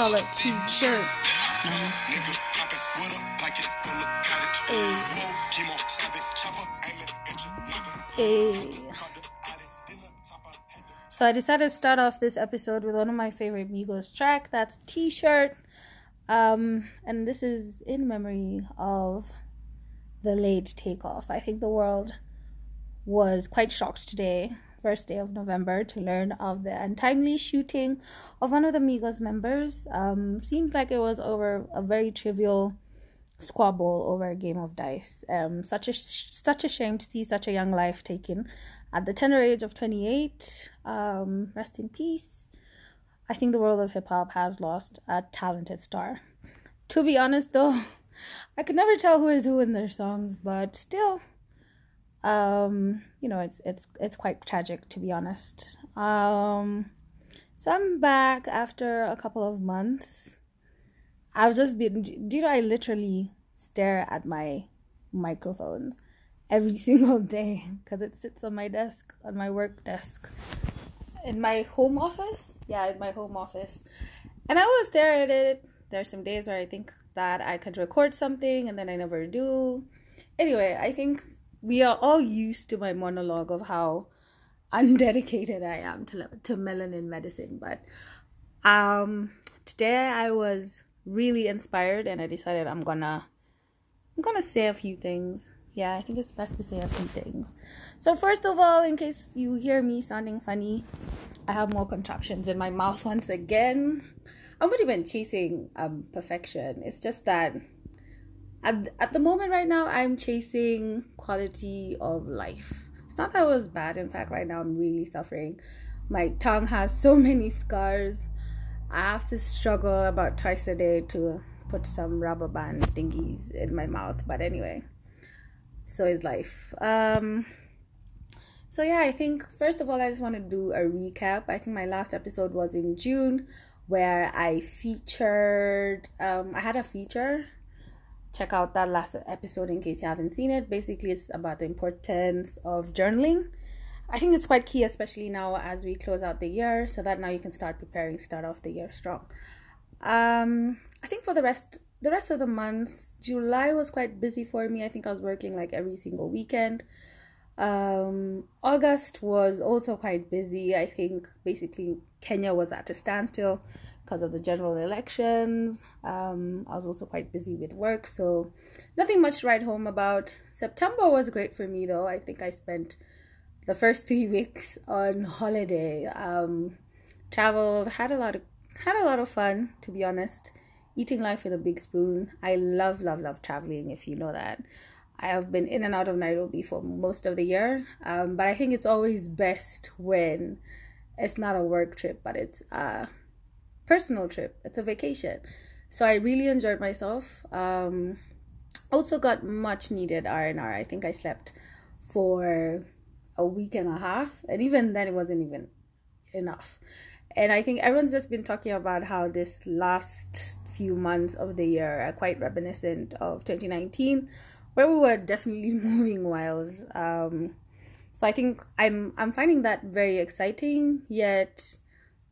call it t-shirt. Hey. So I decided to start off this episode with one of my favorite Migos track. That's T-shirt. Um, and this is in memory of the late Takeoff. I think the world was quite shocked today, first day of November, to learn of the untimely shooting of one of the Migos members. Um, seems like it was over a very trivial squabble over a game of dice. Um, such a such a shame to see such a young life taken at the tender age of 28. Um, rest in peace. I think the world of hip hop has lost a talented star. To be honest, though, I could never tell who is who in their songs, but still, um, you know, it's it's it's quite tragic to be honest. Um, so I'm back after a couple of months. I've just been, do you know, I literally stare at my microphones every single day because it sits on my desk, on my work desk, in my home office. Yeah, in my home office. And I always stare at it. There's some days where I think that I could record something and then I never do. Anyway, I think we are all used to my monologue of how undedicated I am to to melanin medicine, but um today I was really inspired and I decided I'm gonna I'm gonna say a few things. Yeah, I think it's best to say a few things. So first of all, in case you hear me sounding funny, I have more contraptions in my mouth once again. I'm not even chasing um perfection. It's just that at, at the moment right now I'm chasing quality of life. It's not that it was bad. In fact, right now I'm really suffering. My tongue has so many scars I have to struggle about twice a day to put some rubber band thingies in my mouth. But anyway, so is life. Um, so yeah, I think first of all, I just want to do a recap. I think my last episode was in June where I featured, um, I had a feature. Check out that last episode in case you haven't seen it. Basically, it's about the importance of journaling I think it's quite key, especially now as we close out the year, so that now you can start preparing, start off the year strong. Um, I think for the rest, the rest of the months, July was quite busy for me. I think I was working like every single weekend. Um, August was also quite busy. I think basically Kenya was at a standstill because of the general elections. Um, I was also quite busy with work, so nothing much to write home about. September was great for me though. I think I spent the first three weeks on holiday. Um, traveled, had a lot of had a lot of fun. To be honest, eating life with a big spoon. I love, love, love traveling. If you know that, I have been in and out of Nairobi for most of the year. Um, but I think it's always best when it's not a work trip, but it's a personal trip. It's a vacation. So I really enjoyed myself. Um, also got much needed R and R. I think I slept for a week and a half and even then it wasn't even enough and i think everyone's just been talking about how this last few months of the year are quite reminiscent of 2019 where we were definitely moving wild um so i think i'm i'm finding that very exciting yet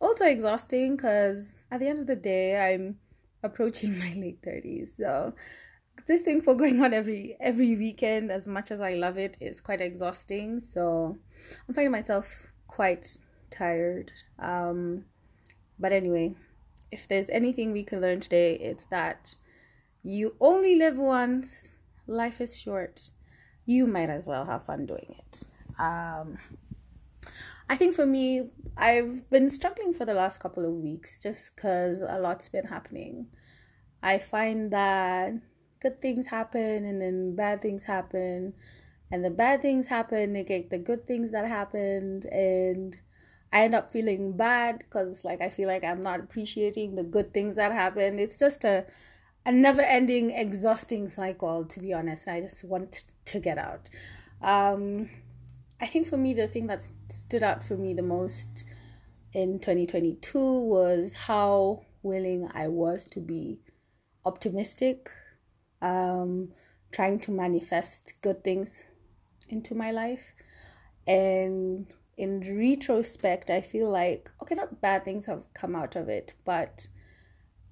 also exhausting because at the end of the day i'm approaching my late 30s so this thing for going on every every weekend as much as i love it is quite exhausting. So i'm finding myself quite tired. Um but anyway if there's anything we can learn today it's that you only live once. Life is short. You might as well have fun doing it. Um I think for me, I've been struggling for the last couple of weeks just because a lot's been happening. I find that good things happen and then bad things happen and the bad things happen negate the good things that happened and i end up feeling bad because like i feel like i'm not appreciating the good things that happened it's just a a never ending exhausting cycle to be honest i just want to get out um i think for me the thing that stood out for me the most in 2022 was how willing i was to be optimistic um, trying to manifest good things into my life. And in retrospect, I feel like, okay, not bad things have come out of it, but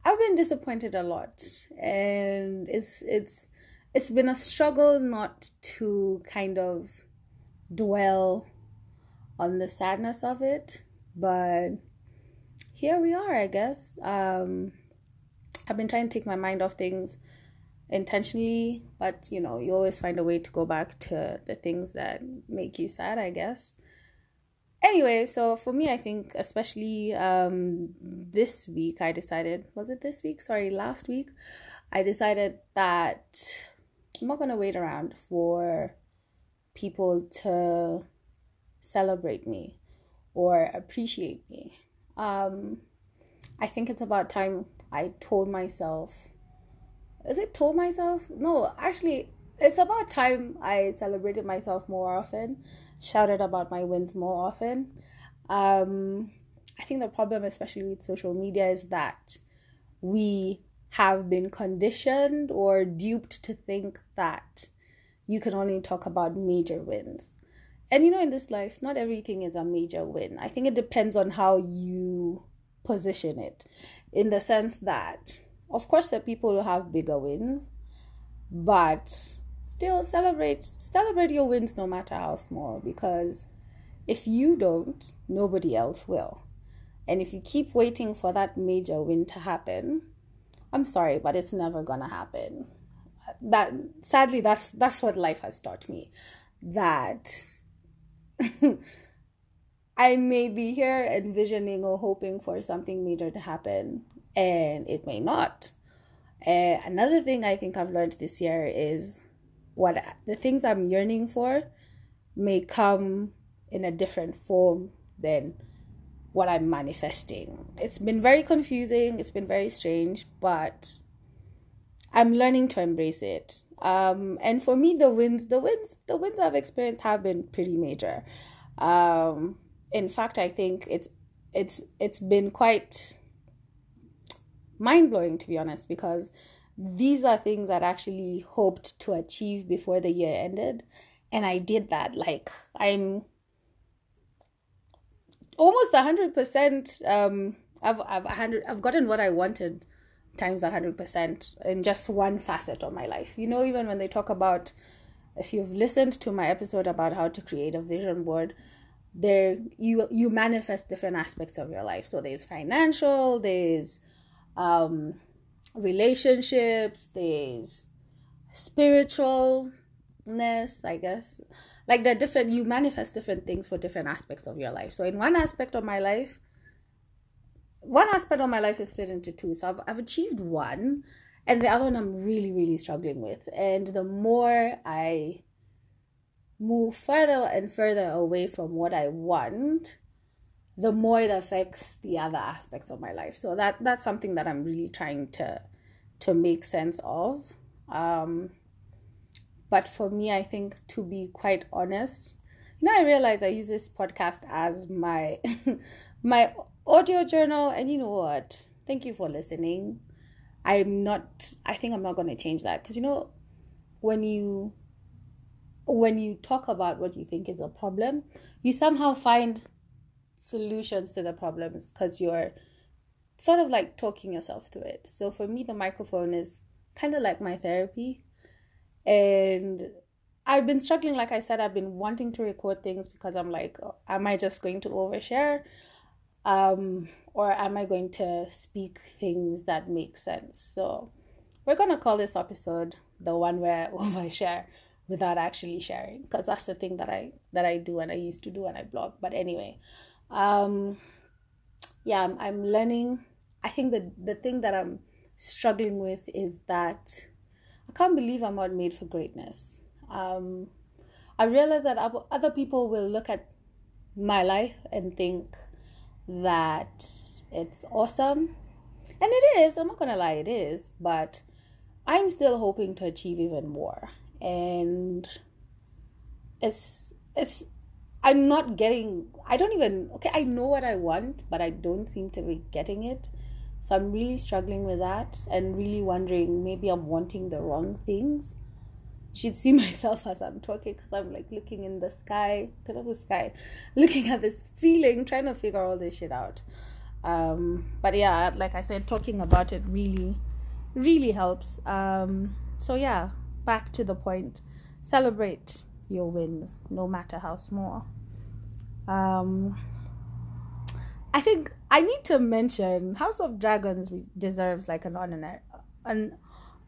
I've been disappointed a lot, and it's it's it's been a struggle not to kind of dwell on the sadness of it, but here we are, I guess. Um, I've been trying to take my mind off things intentionally, but you know, you always find a way to go back to the things that make you sad, I guess. Anyway, so for me, I think especially um, this week, I decided was it this week? Sorry, last week, I decided that I'm not gonna wait around for people to celebrate me or appreciate me. Um, I think it's about time I told myself. Is it told myself? No, actually, it's about time I celebrated myself more often, shouted about my wins more often. Um, I think the problem, especially with social media, is that we have been conditioned or duped to think that you can only talk about major wins. And you know, in this life, not everything is a major win. I think it depends on how you position it, in the sense that, of course, the people who have bigger wins, but still celebrate celebrate your wins no matter how small because if you don't nobody else will and if you keep waiting for that major win to happen i'm sorry but it's never gonna happen that sadly that's that's what life has taught me that I may be here envisioning or hoping for something major to happen, and it may not. Uh, another thing I think I've learned this year is what the things I'm yearning for may come in a different form than what I'm manifesting. It's been very confusing, it's been very strange, but I'm learning to embrace it. Um, and for me, the wins, the wins, the wins I've experienced have been pretty major. Um, in fact, I think it's it's it's been quite mind blowing to be honest, because these are things that I actually hoped to achieve before the year ended, and I did that. Like I'm almost a hundred percent. Um, I've I've hundred I've gotten what I wanted times 100% in just one facet of my life. You know, even when they talk about, if you've listened to my episode about how to create a vision board, there you you manifest different aspects of your life. So there's financial, there's um, relationships, there's spiritualness, I guess. Like the different you manifest different things for different aspects of your life. So in one aspect of my life, one aspect of my life is split into two. So I've, I've achieved one, and the other one I'm really, really struggling with. And the more I move further and further away from what I want, the more it affects the other aspects of my life. So that that's something that I'm really trying to to make sense of. Um, but for me, I think to be quite honest, you know, I realize I use this podcast as my my audio journal. And you know what? Thank you for listening. I'm not, I think I'm not going to change that because you know, when you when you talk about what you think is a problem, you somehow find solutions to the problems because you're sort of like talking yourself through it. So for me, the microphone is kind of like my therapy. And I've been struggling, like I said, I've been wanting to record things because I'm like, am I just going to overshare? Um, or am I going to speak things that make sense? So we're gonna call this episode the one where I overshare without actually sharing, because that's the thing that I that I do and I used to do when I blog. But anyway, um, yeah, I'm, I'm learning. I think the the thing that I'm struggling with is that I can't believe I'm not made for greatness. Um, I realize that other people will look at my life and think that it's awesome. And it is, I'm not gonna lie, it is, but I'm still hoping to achieve even more. And it's it's I'm not getting I don't even okay, I know what I want, but I don't seem to be getting it. So I'm really struggling with that and really wondering maybe I'm wanting the wrong things should see myself as I'm talking because I'm like looking in the sky, to the sky, looking at the ceiling, trying to figure all this shit out. Um, but yeah, like I said, talking about it really, really helps. Um, so yeah, back to the point. Celebrate your wins, no matter how small. Um, I think I need to mention House of Dragons deserves like an honor, an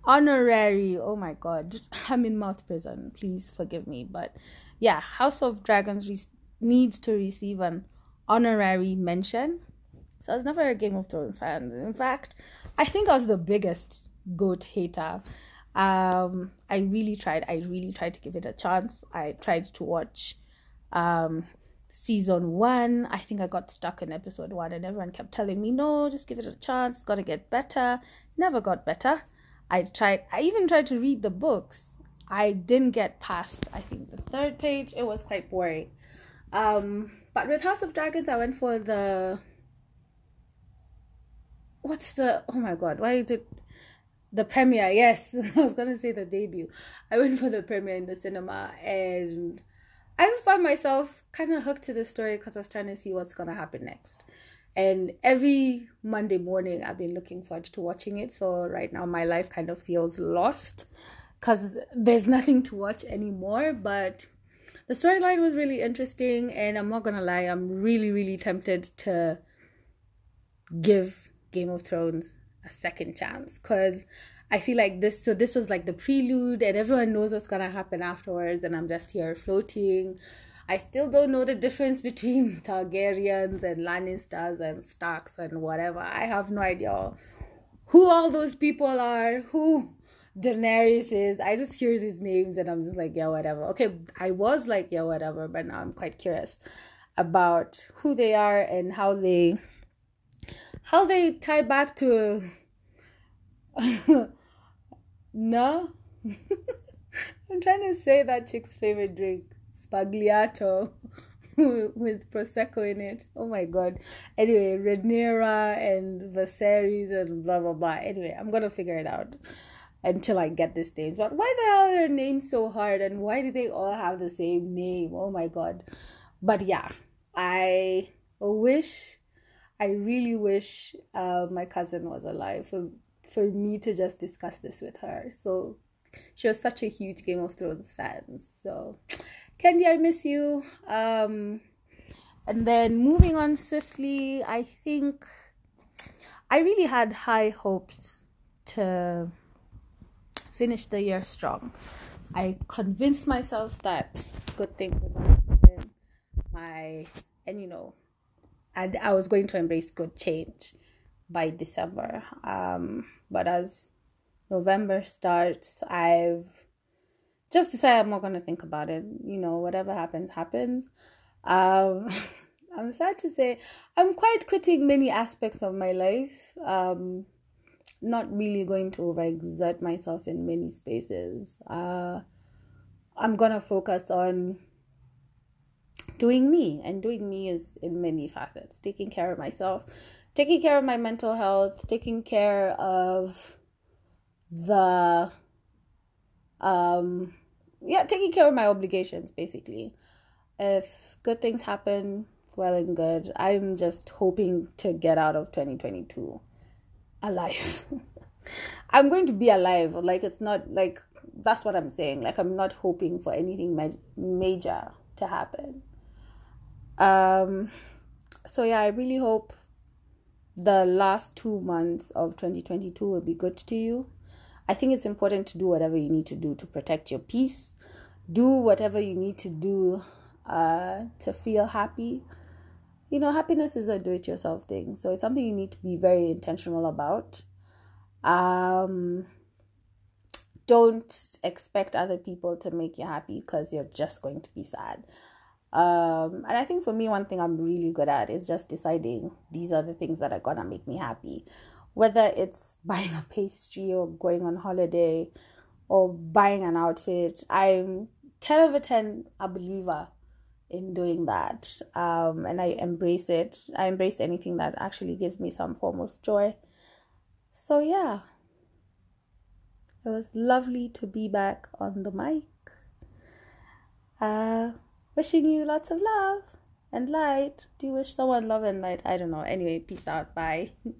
honorary. Oh my god, I'm in mouth prison. Please forgive me, but yeah, House of Dragons re- needs to receive an honorary mention. So I was never a Game of Thrones fan. In fact, I think I was the biggest goat hater. Um, I really tried. I really tried to give it a chance. I tried to watch um, season one. I think I got stuck in episode one, and everyone kept telling me, "No, just give it a chance. It's gonna get better." Never got better. I tried. I even tried to read the books. I didn't get past. I think the third page. It was quite boring. Um, but with House of Dragons, I went for the. What's the? Oh my god! Why did the premiere? Yes, I was gonna say the debut. I went for the premiere in the cinema, and I just found myself kind of hooked to the story because I was trying to see what's gonna happen next. And every Monday morning, I've been looking forward to watching it. So right now, my life kind of feels lost because there's nothing to watch anymore. But the storyline was really interesting, and I'm not gonna lie, I'm really, really tempted to give Game of Thrones a second chance because I feel like this. So this was like the prelude, and everyone knows what's gonna happen afterwards, and I'm just here floating. I still don't know the difference between Targaryens and Lannisters and Starks and whatever. I have no idea who all those people are, who Daenerys is. I just hear these names and I'm just like, yeah, whatever. Okay, I was like, yeah, whatever, but now I'm quite curious about who they are and how they how they tie back to no i'm trying to say that chick's favorite drink Sbagliato with prosecco in it. Oh my god. Anyway, Rhaenyra and Viserys and blah blah blah. Anyway, I'm gonna figure it out until I get this name. But why the hell are their names so hard and why do they all have the same name? Oh my god. But yeah, I wish I really wish uh, my cousin was alive for for me to just discuss this with her. So she was such a huge Game of Thrones fan. So Kendi, I miss you. Um, and then moving on swiftly, I think I really had high hopes to finish the year strong. I convinced myself that good things to happen. My and you know, and I was going to embrace good change by December. Um, but as November starts, I've just decide I'm not gonna think about it. You know, whatever happens, happens. Um, I'm sad to say I'm quite quitting many aspects of my life. Um, not really going to overexert myself in many spaces. Uh, I'm gonna focus on doing me, and doing me is in many facets. Taking care of myself, taking care of my mental health, taking care of the um yeah taking care of my obligations basically. If good things happen well and good. I'm just hoping to get out of 2022 alive. I'm going to be alive. Like it's not like that's what i'm saying. Like i'm not hoping for anything ma- major to happen. Um so yeah i really hope the last two months of 2022 will be good to you I think it's important to do whatever you need to do to protect your peace. Do whatever you need to do uh, to feel happy. You know, happiness is a do it yourself thing. So it's something you need to be very intentional about. Um, don't expect other people to make you happy because you're just going to be sad. Um, and I think for me, one thing I'm really good at is just deciding these are the things that are gonna make me happy whether it's buying a pastry or going on holiday or buying an outfit. I'm 10 over 10 a believer in doing that. Um, and I embrace it. I embrace anything that actually gives me some form of joy. So, yeah, it was lovely to be back on the mic. Uh, wishing you lots of love. and light. Do you wish someone love and light? I don't know. Anyway, peace out. Bye.